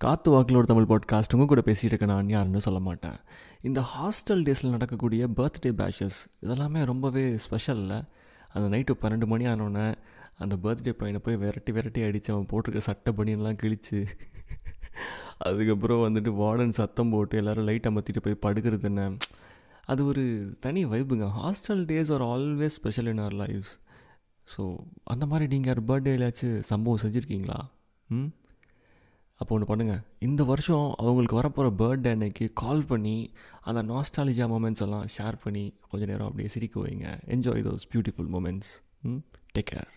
காத்து வாக்கில் ஒரு தமிழ் பாட்காஸ்ட் உங்கள் கூட பேசிகிட்டு இருக்கேன் நான் யாருன்னு சொல்ல மாட்டேன். இந்த ஹாஸ்டல் டேஸில் நடக்கக்கூடிய பர்த்டே பேஷஸ் இதெல்லாமே ரொம்பவே ஸ்பெஷலில் அந்த நைட்டு பன்னெண்டு மணி ஆனோடனே அந்த பர்த்டே பையனை போய் விரட்டி விரட்டி அடித்து அவன் போட்டிருக்க சட்டை பனியெல்லாம் கிழிச்சு அதுக்கப்புறம் வந்துட்டு வார்டன் சத்தம் போட்டு எல்லோரும் லைட் அமர்த்திட்டு போய் படுக்கிறது என்ன? அது ஒரு தனி வைப்புங்க hostel days are always special in our lives so அந்த மாதிரி நீங்கள் யார் பர்த்டேலாச்சும் சம்பவம் செஞ்சுருக்கீங்களா? ம்? அப்போ ஒன்று பண்ணுங்கள் இந்த வருஷம் அவங்களுக்கு வரப்போகிற பர்த்டே அன்னைக்கு கால் பண்ணி அந்த நாஸ்டாலஜியா மூமெண்ட்ஸ் எல்லாம் ஷேர் பண்ணி கொஞ்சம் நேரம் அப்படியே சிரிக்க வைங்க. Enjoy those beautiful moments hmm take care